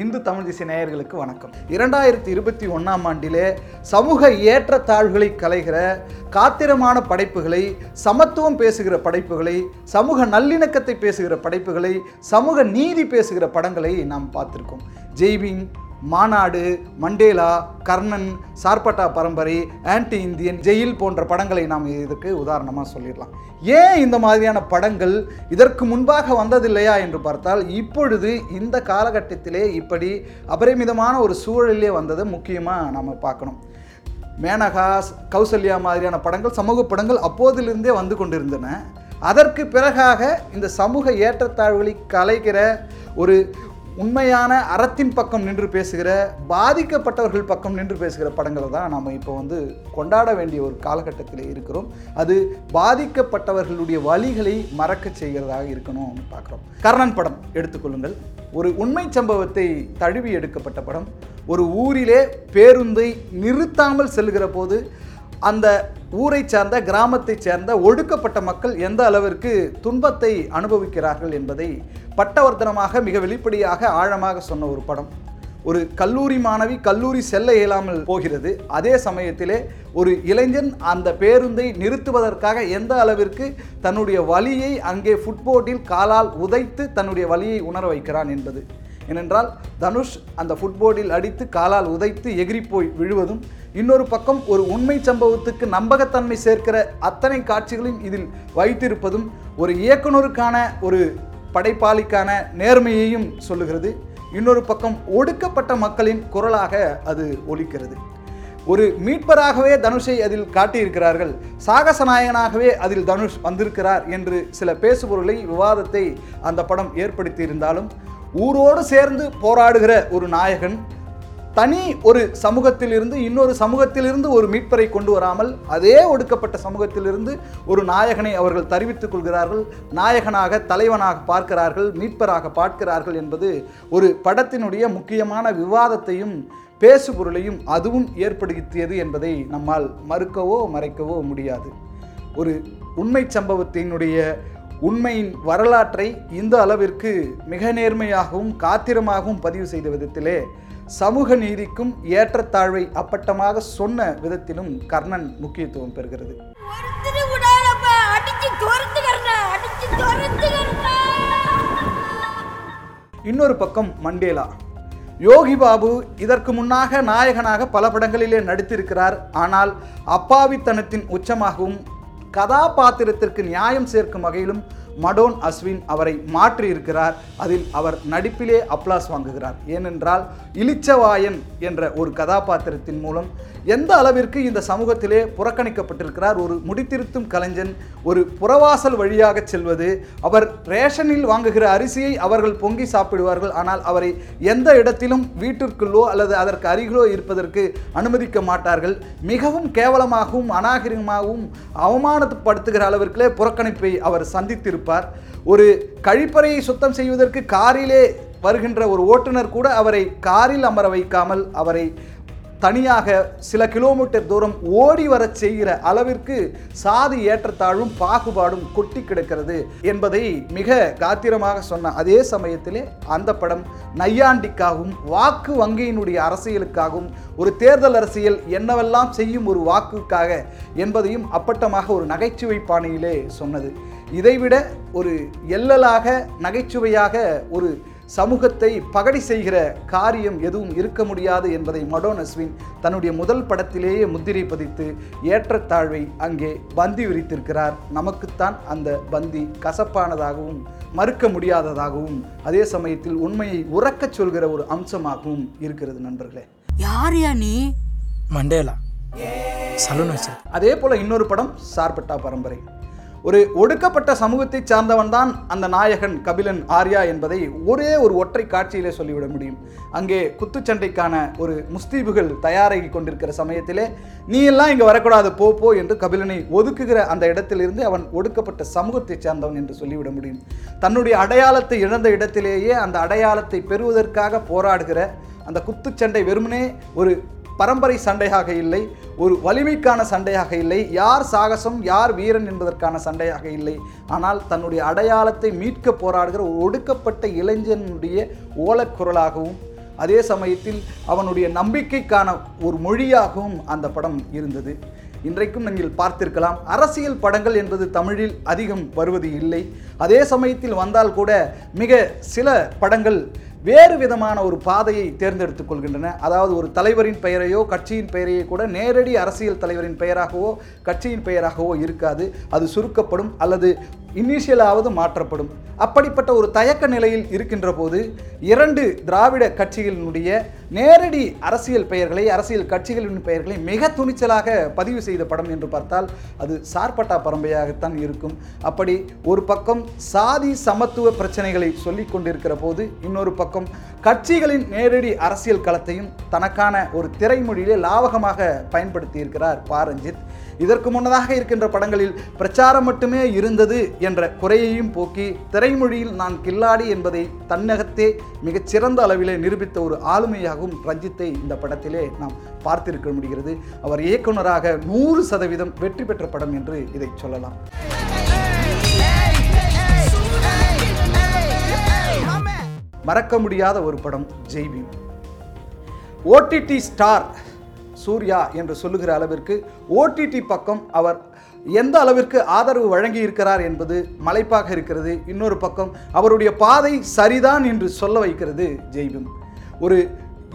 இந்து தமிழ் திசை நேயர்களுக்கு வணக்கம். இரண்டாயிரத்தி இருபத்தி ஒன்றாம் ஆண்டிலே சமூக ஏற்றத்தாழ்வுகளை கலைகிற காத்திரமான படைப்புகளை சமத்துவம் பேசுகிற படைப்புகளை சமூக நல்லிணக்கத்தை பேசுகிற படைப்புகளை சமூக நீதி பேசுகிற படங்களை நாம் பார்த்துருக்கோம். ஜெய்பிங் மாநாடு மண்டேலா கர்ணன் சார்பட்டா பரம்பரை ஆன்டி இந்தியன் ஜெயில் போன்ற படங்களை நாம் இதற்கு உதாரணமாக சொல்லிடலாம். ஏன் இந்த மாதிரியான படங்கள் இதற்கு முன்பாக வந்ததில்லையா என்று பார்த்தால் இப்பொழுது இந்த காலகட்டத்திலே இப்படி அபரிமிதமான ஒரு சூழலிலே வந்ததை முக்கியமாக நாம் பார்க்கணும். மேனகா கௌசல்யா மாதிரியான படங்கள் சமூக படங்கள் அப்போதிலிருந்தே வந்து கொண்டிருந்தன. அதற்கு பிறகாக இந்த சமூக ஏற்றத்தாழ்வுகளை கலைகிற ஒரு உண்மையான அறத்தின் பக்கம் நின்று பேசுகிற பாதிக்கப்பட்டவர்கள் பக்கம் நின்று பேசுகிற படங்களை தான் நாம் இப்போ வந்து கொண்டாட வேண்டிய ஒரு காலகட்டத்தில் இருக்கிறோம். அது பாதிக்கப்பட்டவர்களுடைய வழிகளை மறக்க செய்கிறதாக இருக்கணும் பார்க்குறோம். கர்ணன் படம் எடுத்துக்கொள்ளுங்கள். ஒரு உண்மை சம்பவத்தை தழுவி எடுக்கப்பட்ட படம். ஒரு ஊரிலே பேருந்தை நிறுத்தாமல் செல்கிற போது அந்த ஊரை சார்ந்த கிராமத்தைச் சேர்ந்த ஒடுக்கப்பட்ட மக்கள் எந்த அளவிற்கு துன்பத்தை அனுபவிக்கிறார்கள் என்பதை பட்டவர்த்தனமாக மிக வெளிப்படையாக ஆழமாக சொன்ன ஒரு படம். ஒரு கல்லூரி மாணவி கல்லூரி செல்ல இயலாமல் போகிறது. அதே சமயத்திலே ஒரு இளைஞன் அந்த பேருந்தை நிறுத்துவதற்காக எந்த அளவிற்கு தன்னுடைய வழியை அங்கே ஃபுட்போர்ட்டில் காலால் உதைத்து தன்னுடைய வலியை உணர வைக்கிறான் என்பது. ஏனென்றால் தனுஷ் அந்த ஃபுட்போர்டில் அடித்து காலால் உதைத்து எகிரி போய் விழுவதும் இன்னொரு பக்கம் ஒரு உண்மை சம்பவத்துக்கு நம்பகத்தன்மை சேர்க்கிற அத்தனை காட்சிகளையும் இதில் வைத்திருப்பதும் ஒரு இயக்குனருக்கான ஒரு படைப்பாளிக்கான நேர்மையையும் சொல்லுகிறது. இன்னொரு பக்கம் ஒடுக்கப்பட்ட மக்களின் குரலாக அது ஒலிக்கிறது. ஒரு மீட்பராகவே தனுஷை அதில் காட்டியிருக்கிறார்கள். சாகச நாயகனாகவே அதில் தனுஷ் வந்திருக்கிறார் என்று சில பேசுபொருளை விவாதத்தை அந்த படம் ஏற்படுத்தியிருந்தாலும் ஊரோடு சேர்ந்து போராடுகிற ஒரு நாயகன் தனி ஒரு சமூகத்திலிருந்து இன்னொரு சமூகத்திலிருந்து ஒரு மீட்பரை கொண்டு வராமல் அதே ஒடுக்கப்பட்ட சமூகத்திலிருந்து ஒரு நாயகனை அவர்கள் தெரிவித்துக் கொள்கிறார்கள். நாயகனாக தலைவனாக பார்க்கிறார்கள் மீட்பராக பார்க்கிறார்கள் என்பது ஒரு படத்தினுடைய முக்கியமான விவாதத்தையும் பேசுபொருளையும் அதுவும் ஏற்படுத்தியது என்பதை நம்மால் மறுக்கவோ மறைக்கவோ முடியாது. ஒரு உண்மை சம்பவத்தினுடைய உண்மையின் வரலாற்றை இந்த அளவிற்கு மிக நேர்மையாகவும் காத்திரமாகவும் பதிவு செய்த விதத்திலே சமூக நீதிக்கும் ஏற்றத்தாழ்வை அப்பட்டமாக சொன்ன விதத்திலும் கர்ணன் முக்கியத்துவம் பெறுகிறது. இன்னொரு பக்கம் மண்டேலா. யோகி பாபு இதற்கு முன்னாக நாயகனாக பல படங்களிலே நடித்திருக்கிறார். ஆனால் அப்பாவித்தனத்தின் உச்சமாகவும் கதாபாத்திரத்திற்கு நியாயம் சேர்க்கும் வகையிலும் மடோன் அஸ்வின் அவரை மாற்றி இருக்கிறார் அதில் அவர் நடிப்பிலே அப்ளாஸ் வாங்குகிறார். ஏனென்றால் இளிச்சவாயன் என்ற ஒரு கதாபாத்திரத்தின் மூலம் எந்த அளவிற்கு இந்த சமூகத்திலே புறக்கணிக்கப்பட்டிருக்கிறார்? ஒரு முடித்திருத்தும் கலைஞன் ஒரு புறவாசல் வழியாக செல்வது அவர் ரேஷனில் வாங்குகிற அரிசியை அவர்கள் பொங்கி சாப்பிடுவார்கள் ஆனால் அவரை எந்த இடத்திலும் வீட்டிற்குள்ளோ அல்லது அதற்கு அருகிலோ இருப்பதற்கு அனுமதிக்க மாட்டார்கள். மிகவும் கேவலமாகவும் அநாகரிகமாகவும் அவமானப்படுத்துகிற அளவிற்குலே புறக்கணிப்பை அவர் சந்தித்திருப்பார். ஒரு கழிப்பறையை சுத்தம் செய்வதற்கு காரிலே வருகின்ற ஒரு ஓட்டுநர் கூட அவரை காரில் அமர வைக்காமல் அவரை தனியாக சில கிலோமீட்டர் தூரம் ஓடி வரச் செய்கிற அளவிற்கு சாதி ஏற்றத்தாழ்வும் பாகுபாடும் கொட்டி கிடக்கிறது என்பதை மிக காத்திரமாக சொன்ன அதே சமயத்திலே அந்த படம் நையாண்டிக்காகவும் வாக்கு வங்கியினுடைய அரசியலுக்காகவும் ஒரு தேர்தல் அரசியல் என்னவெல்லாம் செய்யும் ஒரு வாக்குக்காக என்பதையும் அப்பட்டமாக ஒரு நகைச்சுவை பாணியிலே சொன்னது. இதைவிட ஒரு எல்லலாக நகைச்சுவையாக ஒரு சமூகத்தை பகடி செய்கிற காரியம் எதுவும் இருக்க முடியாது என்பதை மடோன் அஸ்வின் தன்னுடைய முதல் படத்திலேயே முத்திரை பதித்து ஏற்றத்தாழ்வை அங்கே பந்தி விரித்திருக்கிறார் நமக்குத்தான் அந்த பந்தி கசப்பானதாகவும் மறுக்க முடியாததாகவும் அதே சமயத்தில் உண்மையை உறக்கச் சொல்கிற ஒரு அம்சமாகவும் இருக்கிறது நண்பர்களே. யார் யா நீ? மண்டேலா. சலூன் அதே போல இன்னொரு படம் சார்பட்டா பரம்பரை. ஒரு ஒடுக்கப்பட்ட சமூகத்தை சார்ந்தவன் தான் அந்த நாயகன் கபிலன் ஆர்யா என்பதை ஒரே ஒரு ஒற்றை காட்சியிலே சொல்லிவிட முடியும். அங்கே குத்துச்சண்டைக்கான ஒரு முஸ்தீபுகள் தயாராகி கொண்டிருக்கிற சமயத்திலே நீ எல்லாம் இங்கே வரக்கூடாது போ போ என்று கபிலனை ஒதுக்குகிற அந்த இடத்திலிருந்து அவன் ஒடுக்கப்பட்ட சமூகத்தை சார்ந்தவன் என்று சொல்லிவிட முடியும். தன்னுடைய அடையாளத்தை இழந்த இடத்திலேயே அந்த அடையாளத்தை பெறுவதற்காக போராடுகிற அந்த குத்துச்சண்டை வெறுமனே ஒரு பரம்பரை சண்டையாக இல்லை ஒரு வலிமைக்கான சண்டையாக இல்லை யார் சாகசம் யார் வீரன் என்பதற்கான சண்டையாக இல்லை. ஆனால் தன்னுடைய அடையாளத்தை மீட்க போராடுகிற ஒரு ஒடுக்கப்பட்ட இளைஞனுடைய ஓலக்குரலாகவும் அதே சமயத்தில் அவனுடைய நம்பிக்கைக்கான ஒரு மொழியாகவும் அந்த படம் இருந்தது. இன்றைக்கும் நீங்கள் பார்த்திருக்கலாம் அரசியல் படங்கள் என்பது தமிழில் அதிகம் வருவது இல்லை. அதே சமயத்தில் வந்தால் கூட மிக சில படங்கள் வேறு விதமான ஒரு பாதையை தேர்ந்தெடுத்துக் கொள்கின்றன. அதாவது ஒரு தலைவரின் பெயரையோ கட்சியின் பெயரையோ கூட நேரடி அரசியல் தலைவரின் பெயராகவோ கட்சியின் பெயராகவோ இருக்காது. அது சுருக்கப்படும் அல்லது இனிஷியலாவது மாற்றப்படும். அப்படிப்பட்ட ஒரு தயக்க நிலையில் இருக்கின்ற போது இரண்டு திராவிட கட்சிகளினுடைய நேரடி அரசியல் பெயர்களை அரசியல் கட்சிகளின் பெயர்களை மிக துணிச்சலாக பதிவு செய்த படம் என்று பார்த்தால் அது சார்பட்டா பரம்பையாகத்தான் இருக்கும். அப்படி ஒரு பக்கம் சாதி சமத்துவ பிரச்சனைகளை சொல்லிக் கொண்டிருக்கிற போது இன்னொரு பக்கம் கட்சிகளின் நேரடி அரசியல் களத்தையும் தனக்கான ஒரு திரைமொழியிலே லாவகமாக பயன்படுத்தி இருக்கிறார் பாரஞ்சித். இதற்கு முன்னதாக இருக்கின்ற படங்களில் பிரச்சாரம் மட்டுமே இருந்தது என்ற குறையையும் போக்கி திரைமொழியில் நான் கில்லாடி என்பதை தன்னகத்தே மிகச் சிறந்த அளவிலே நிரூபித்த ஒரு ஆளுமையாகவும் ரஞ்சித்தை இந்த படத்திலே நாம் பார்த்திருக்க முடிகிறது. அவர் இயக்குனராக நூறு சதவீதம் வெற்றி பெற்ற படம் என்று இதை சொல்லலாம். மறக்க முடியாத ஒரு படம் ஜெய்பீம். ஓடிடி ஸ்டார் சூர்யா என்று சொல்லுகிற அளவிற்கு ஓடிடி பக்கம் அவர் எந்த அளவிற்கு ஆதரவு வழங்கி இருக்கிறார் என்பது மலைப்பாக இருக்கிறது. இன்னொரு பக்கம் அவருடைய பாதை சரிதான் என்று சொல்ல வைக்கிறது ஜெய்பீம். ஒரு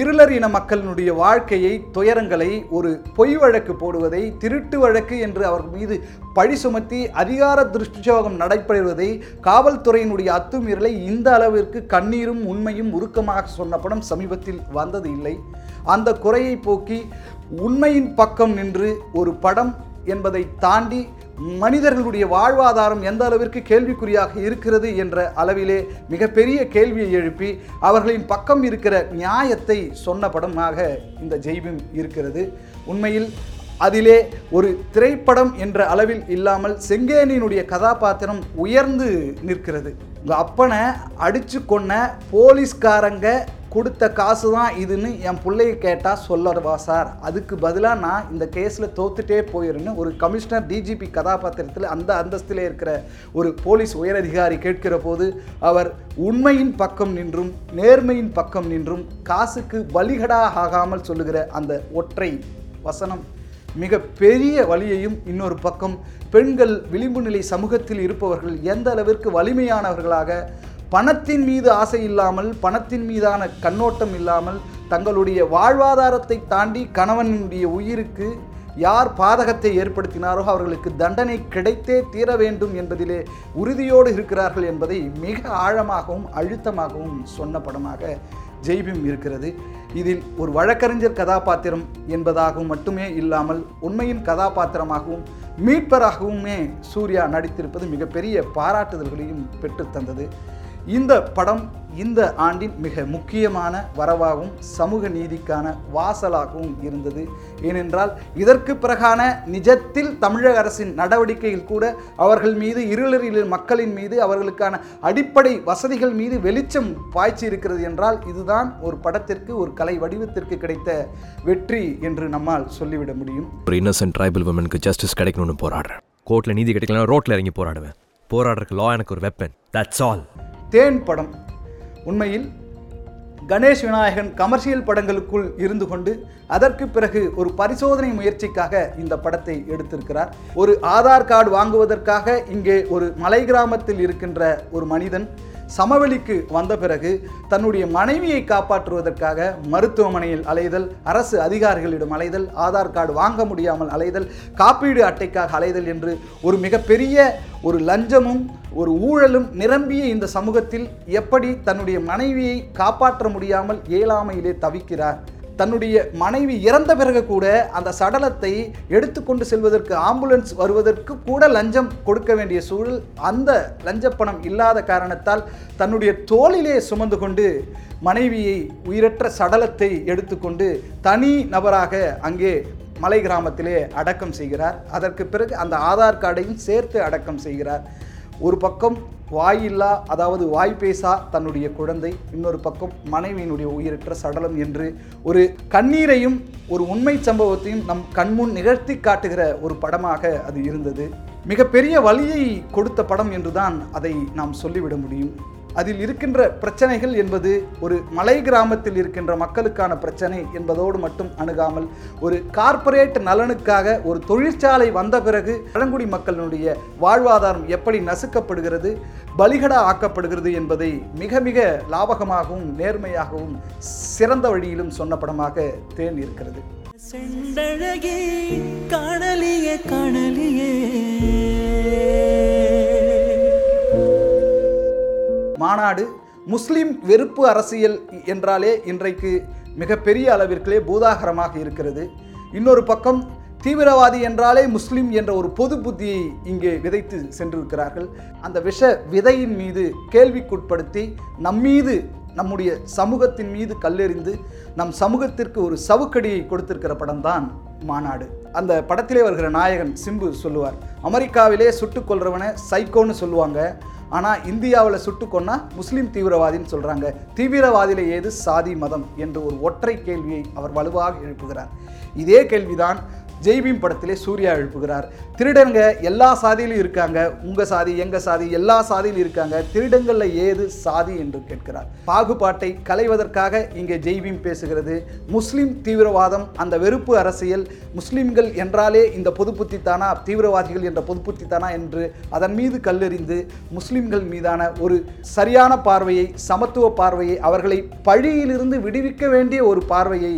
இருளர் இன மக்களினுடைய வாழ்க்கையை துயரங்களை ஒரு பொய் வழக்கு போடுவதை திருட்டு வழக்கு என்று அவர் மீது பழி சுமத்தி அதிகார துஷ்டிசோகம் நடைபெறுவதை காவல்துறையினுடைய அத்துமீறலை இந்த அளவிற்கு கண்ணீரும் உண்மையும் உருக்கமாக சொன்ன படம் சமீபத்தில் வந்தது இல்லை. அந்த குறையை போக்கி உண்மையின் பக்கம் நின்று ஒரு படம் என்பதை தாண்டி மனிதர்களுடைய வாழ்வாதாரம் எந்த அளவிற்கு கேள்விக்குறியாக இருக்கிறது என்ற அளவிலே மிகப்பெரிய கேள்வியை எழுப்பி அவர்களின் பக்கம் இருக்கிற நியாயத்தை சொன்ன படமாக இந்த ஜெய்பீம் இருக்கிறது. உண்மையில் அதிலே ஒரு திரைப்படம் என்ற அளவில் இல்லாமல் செங்கேனியினுடைய கதாபாத்திரம் உயர்ந்து நிற்கிறது. உங்கள் அப்பனை அடித்து கொன்ன போலீஸ்காரங்க கொடுத்த காசு தான் இதுன்னு என் பிள்ளைய கேட்டால் சொல்லவா சார்? அதுக்கு பதிலாக நான் இந்த கேஸில் தோத்துட்டே போயிருன்னு ஒரு கமிஷனர் டிஜிபி கதாபாத்திரத்தில் அந்த அந்தஸ்திலே இருக்கிற ஒரு போலீஸ் உயரதிகாரி கேட்கிற போது அவர் உண்மையின் பக்கம் நின்றும் நேர்மையின் பக்கம் நின்றும் காசுக்கு பலிகடா ஆகாமல் சொல்லுகிற அந்த ஒற்றை வசனம். மிக பெரிய வழியையும் இன்னொரு பக்கம் பெண்கள் விளிம்பு நிலை சமூகத்தில் இருப்பவர்கள் எந்த அளவிற்கு வலிமையானவர்களாக பணத்தின் மீது ஆசை இல்லாமல் பணத்தின் மீதான கண்ணோட்டம் இல்லாமல் தங்களுடைய வாழ்வாதாரத்தை தாண்டி கணவனுடைய உயிருக்கு யார் பாதகத்தை ஏற்படுத்தினாரோ அவர்களுக்கு தண்டனை கிடைத்தே தீர வேண்டும் என்பதிலே உறுதியோடு இருக்கிறார்கள் என்பதை மிக ஆழமாகவும் அழுத்தமாகவும் சொன்ன படமாக ஜெய்பீம் இருக்கிறது. இதில் ஒரு வழக்கறிஞர் கதாபாத்திரம் என்பதாகவும் மட்டுமே இல்லாமல் உண்மையின் கதாபாத்திரமாகவும் மீட்பராகவுமே சூர்யா நடித்திருப்பது மிகப்பெரிய பாராட்டுதல்களையும் பெற்றுத்தந்தது. இந்த படம் இந்த ஆண்டின் மிக முக்கியமான வரவாகவும் சமூக நீதிக்கான வாசலாகவும் இருந்தது. ஏனென்றால் இதற்கு பிறகான நிஜத்தில் தமிழக அரசின் நடவடிக்கையில் கூட அவர்கள் மீது இருளரில் மக்களின் மீது அவர்களுக்கான அடிப்படை வசதிகள் மீது வெளிச்சம் பாய்ச்சி இருக்கிறது என்றால் இதுதான் ஒரு படத்திற்கு ஒரு கலை வடிவத்திற்கு கிடைத்த வெற்றி என்று நம்மால் சொல்லிவிட முடியும். ஒரு இன்னசென்ட் ட்ரைபல் உமனுக்கு ஜஸ்டிஸ் கிடைக்கணும்னு போராடுறேன். கோர்ட்டில் நீதி கிடைக்கலனா ரோட்டில் இறங்கி போராடுவேன். போராடுறதுக்கு லா எனக்கு ஒரு வெப்பன் தட்ஸ் ஆல் தேன் படம். உண்மையில் கணேஷ் விநாயகன் கமர்ஷியல் படங்களுக்குள் இருந்து கொண்டு அதற்கு பிறகு ஒரு பரிசோதனை முயற்சிக்காக இந்த படத்தை எடுத்திருக்கிறார். ஒரு ஆதார் கார்டு வாங்குவதற்காக இங்கே ஒரு மலை கிராமத்தில் இருக்கின்ற ஒரு மனிதன் சமவெளிக்கு வந்த பிறகு தன்னுடைய மனைவியை காப்பாற்றுவதற்காக மருத்துவமனையில் அலைதல் அரசு அதிகாரிகளிடம் அலைதல் ஆதார் கார்டு வாங்க முடியாமல் அலைதல் காப்பீடு அட்டைக்காக அலைதல் என்று ஒரு மிகப்பெரிய ஒரு லஞ்சமும் ஒரு ஊழலும் நிரம்பிய இந்த சமூகத்தில் எப்படி தன்னுடைய மனைவியை காப்பாற்ற முடியாமல் இயலாமையிலே தவிக்கிறார்? தன்னுடைய மனைவி இறந்த பிறகு கூட அந்த சடலத்தை எடுத்துக்கொண்டு செல்வதற்கு ஆம்புலன்ஸ் வருவதற்கு கூட லஞ்சம் கொடுக்க வேண்டிய சூழல் அந்த லஞ்ச பணம் இல்லாத காரணத்தால் தன்னுடைய தோளிலே சுமந்து கொண்டு மனைவியை உயிரற்ற சடலத்தை எடுத்துக்கொண்டு தனி நபராக அங்கே மலை கிராமத்திலே அடக்கம் செய்கிறார். அதற்கு பிறகு அந்த ஆதார் கார்டையும் சேர்த்து அடக்கம் செய்கிறார். ஒரு பக்கம் வாயில்லா அதாவது வாய் பேசா தன்னுடைய குழந்தை இன்னொரு பக்கம் மனைவியினுடைய உயிரற்ற சடலம் என்று ஒரு கண்ணீரையும் ஒரு உண்மை சம்பவத்தையும் நம் கண்முன் நிகழ்த்தி காட்டுகிற ஒரு படமாக அது இருந்தது. மிகப்பெரிய வழியை கொடுத்த படம் என்றுதான் அதை நாம் சொல்லிவிட முடியும். அதில் இருக்கின்ற பிரச்சனைகள் என்பது ஒரு மலை கிராமத்தில் இருக்கின்ற மக்களுக்கான பிரச்சனை என்பதோடு மட்டும் அணுகாமல் ஒரு கார்ப்பரேட் நலனுக்காக ஒரு தொழிற்சாலை வந்த பிறகு பழங்குடி மக்களினுடைய வாழ்வாதாரம் எப்படி நசுக்கப்படுகிறது பலிகடா ஆக்கப்படுகிறது என்பதை மிக மிக லாபகமாகவும் நேர்மையாகவும் சிறந்த வழியிலும் சொன்ன படமாக தேன் இருக்கிறது. செண்டழகே காணலியே காணலியே. மாநாடு முஸ்லிம் வெறுப்பு அரசியல் என்றாலே இன்றைக்கு மிகப்பெரிய அளவிற்குலே பூதாகரமாக இருக்கிறது. இன்னொரு பக்கம் தீவிரவாதி என்றாலே முஸ்லிம் என்ற ஒரு பொது புத்தியை இங்கே விதைத்து சென்றிருக்கிறார்கள். அந்த விஷ விதையின் மீது கேள்விக்குட்படுத்தி நம்மீது நம்முடைய சமூகத்தின் மீது கல்லெறிந்து நம் சமூகத்திற்கு ஒரு சவுக்கடியை கொடுத்திருக்கிற படம்தான் மாநாடு. அந்த படத்திலே வருகிற நாயகன் சிம்பு சொல்லுவார் அமெரிக்காவிலே சுட்டுக் கொள்றவனை சைக்கோன்னு சொல்லுவாங்க. ஆனால் இந்தியாவில் சுட்டு கொன்னா முஸ்லீம் தீவிரவாதின்னு சொல்கிறாங்க தீவிரவாதியில ஏது சாதி மதம் என்று ஒரு ஒற்றை கேள்வியை அவர் வலுவாக எழுப்புகிறார். இதே கேள்விதான் ஜெய்பீம் படத்திலே சூர்யா எழுப்புகிறார். திருடங்க எல்லா சாதியிலும் இருக்காங்க. உங்கள் சாதி எங்கள் சாதி எல்லா சாதியிலும் இருக்காங்க. திருடங்களில் ஏது சாதி என்று கேட்கிறார். பாகுபாட்டை களைவதற்காக இங்கே ஜெய்பீம் பேசுகிறது. முஸ்லீம் தீவிரவாதம் அந்த வெறுப்பு அரசியல் முஸ்லீம்கள் என்றாலே இந்த பொது தானா தீவிரவாதிகள் என்ற பொது தானா என்று அதன் மீது கல்லெறிந்து முஸ்லீம்கள் மீதான ஒரு சரியான பார்வையை சமத்துவ பார்வையை அவர்களை பழியிலிருந்து விடுவிக்க வேண்டிய ஒரு பார்வையை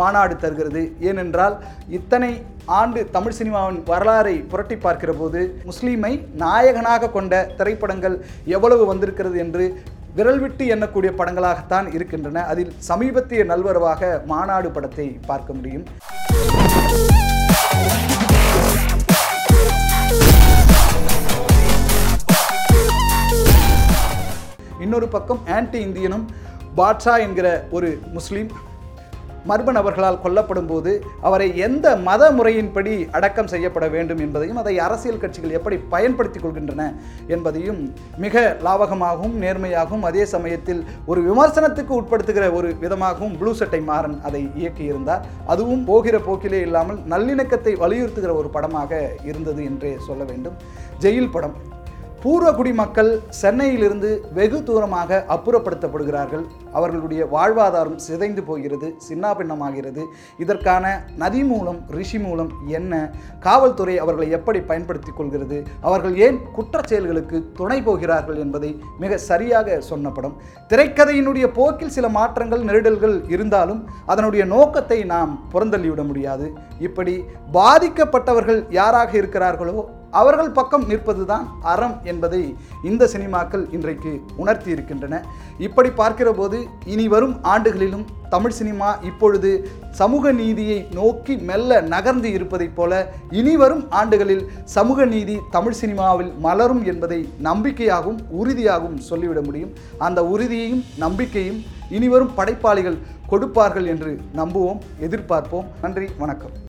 மாநாடு தருகிறது. ஏனென்றால் இத்தனை ஆண்டு தமிழ் சினிமாவின் வரலாறை புரட்டி பார்க்கிற போது முஸ்லீமை நாயகனாக கொண்ட திரைப்படங்கள் எவ்வளவு வந்திருக்கிறது என்று விரல் விட்டு எண்ணக்கூடிய படங்களாகத்தான் இருக்கின்றன. அதில் சமீபத்திய நல்வரவாக மாநாடு படத்தை பார்க்க முடியும். இன்னொரு பக்கம் ஆன்டி இந்தியனும் பாட்ஷா என்கிற ஒரு முஸ்லீம் மர்ம நபர்களால் கொல்லப்படும் போது அவரை எந்த மத முறையின்படி அடக்கம் செய்யப்பட வேண்டும் என்பதையும் அதை அரசியல் கட்சிகள் எப்படி பயன்படுத்திக் கொள்கின்றன என்பதையும் மிக லாவகமாகவும் நேர்மையாகவும் அதே சமயத்தில் ஒரு விமர்சனத்துக்கு உட்படுத்துகிற ஒரு விதமாகவும் ப்ளூ சட்டை மாறன் அதை இயக்கியிருந்தார். அதுவும் போகிற போக்கிலே இல்லாமல் நல்லிணக்கத்தை வலியுறுத்துகிற ஒரு படமாக இருந்தது என்றே சொல்ல வேண்டும். ஜெயில் படம். பூர்வ குடிமக்கள் சென்னையிலிருந்து வெகு தூரமாக அப்புறப்படுத்தப்படுகிறார்கள். அவர்களுடைய வாழ்வாதாரம் சிதைந்து போகிறது சின்னாபின்னமாகிறது. இதற்கான நதி மூலம் ரிஷி மூலம் என்ன காவல்துறை அவர்களை எப்படி பயன்படுத்திக் கொள்கிறது அவர்கள் ஏன் குற்ற செயல்களுக்கு துணை போகிறார்கள் என்பதை மிக சரியாக சொன்ன படம். திரைக்கதையினுடைய போக்கில் சில மாற்றங்கள் நெருடல்கள் இருந்தாலும் அதனுடைய நோக்கத்தை நாம் புறந்தள்ளிவிட முடியாது. இப்படி பாதிக்கப்பட்டவர்கள் யாராக இருக்கிறார்களோ அவர்கள் பக்கம் நிற்பதுதான் அறம் என்பதை இந்த சினிமாக்கள் இன்றைக்கு உணர்த்தி இருக்கின்றன இப்படி பார்க்கிற போது இனி வரும் ஆண்டுகளிலும் தமிழ் சினிமா இப்பொழுது சமூக நீதியை நோக்கி மெல்ல நகர்ந்து இருப்பதைப் போல இனி வரும் ஆண்டுகளில் சமூக நீதி தமிழ் சினிமாவில் மலரும் என்பதை நம்பிக்கையாகவும் உறுதியாகவும் சொல்லிவிட முடியும். அந்த உறுதியையும் நம்பிக்கையும் இனிவரும் படைப்பாளிகள் கொடுப்பார்கள் என்று நம்புவோம் எதிர்பார்ப்போம். நன்றி வணக்கம்.